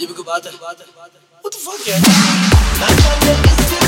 ये भी कोई बात है What the fuck यार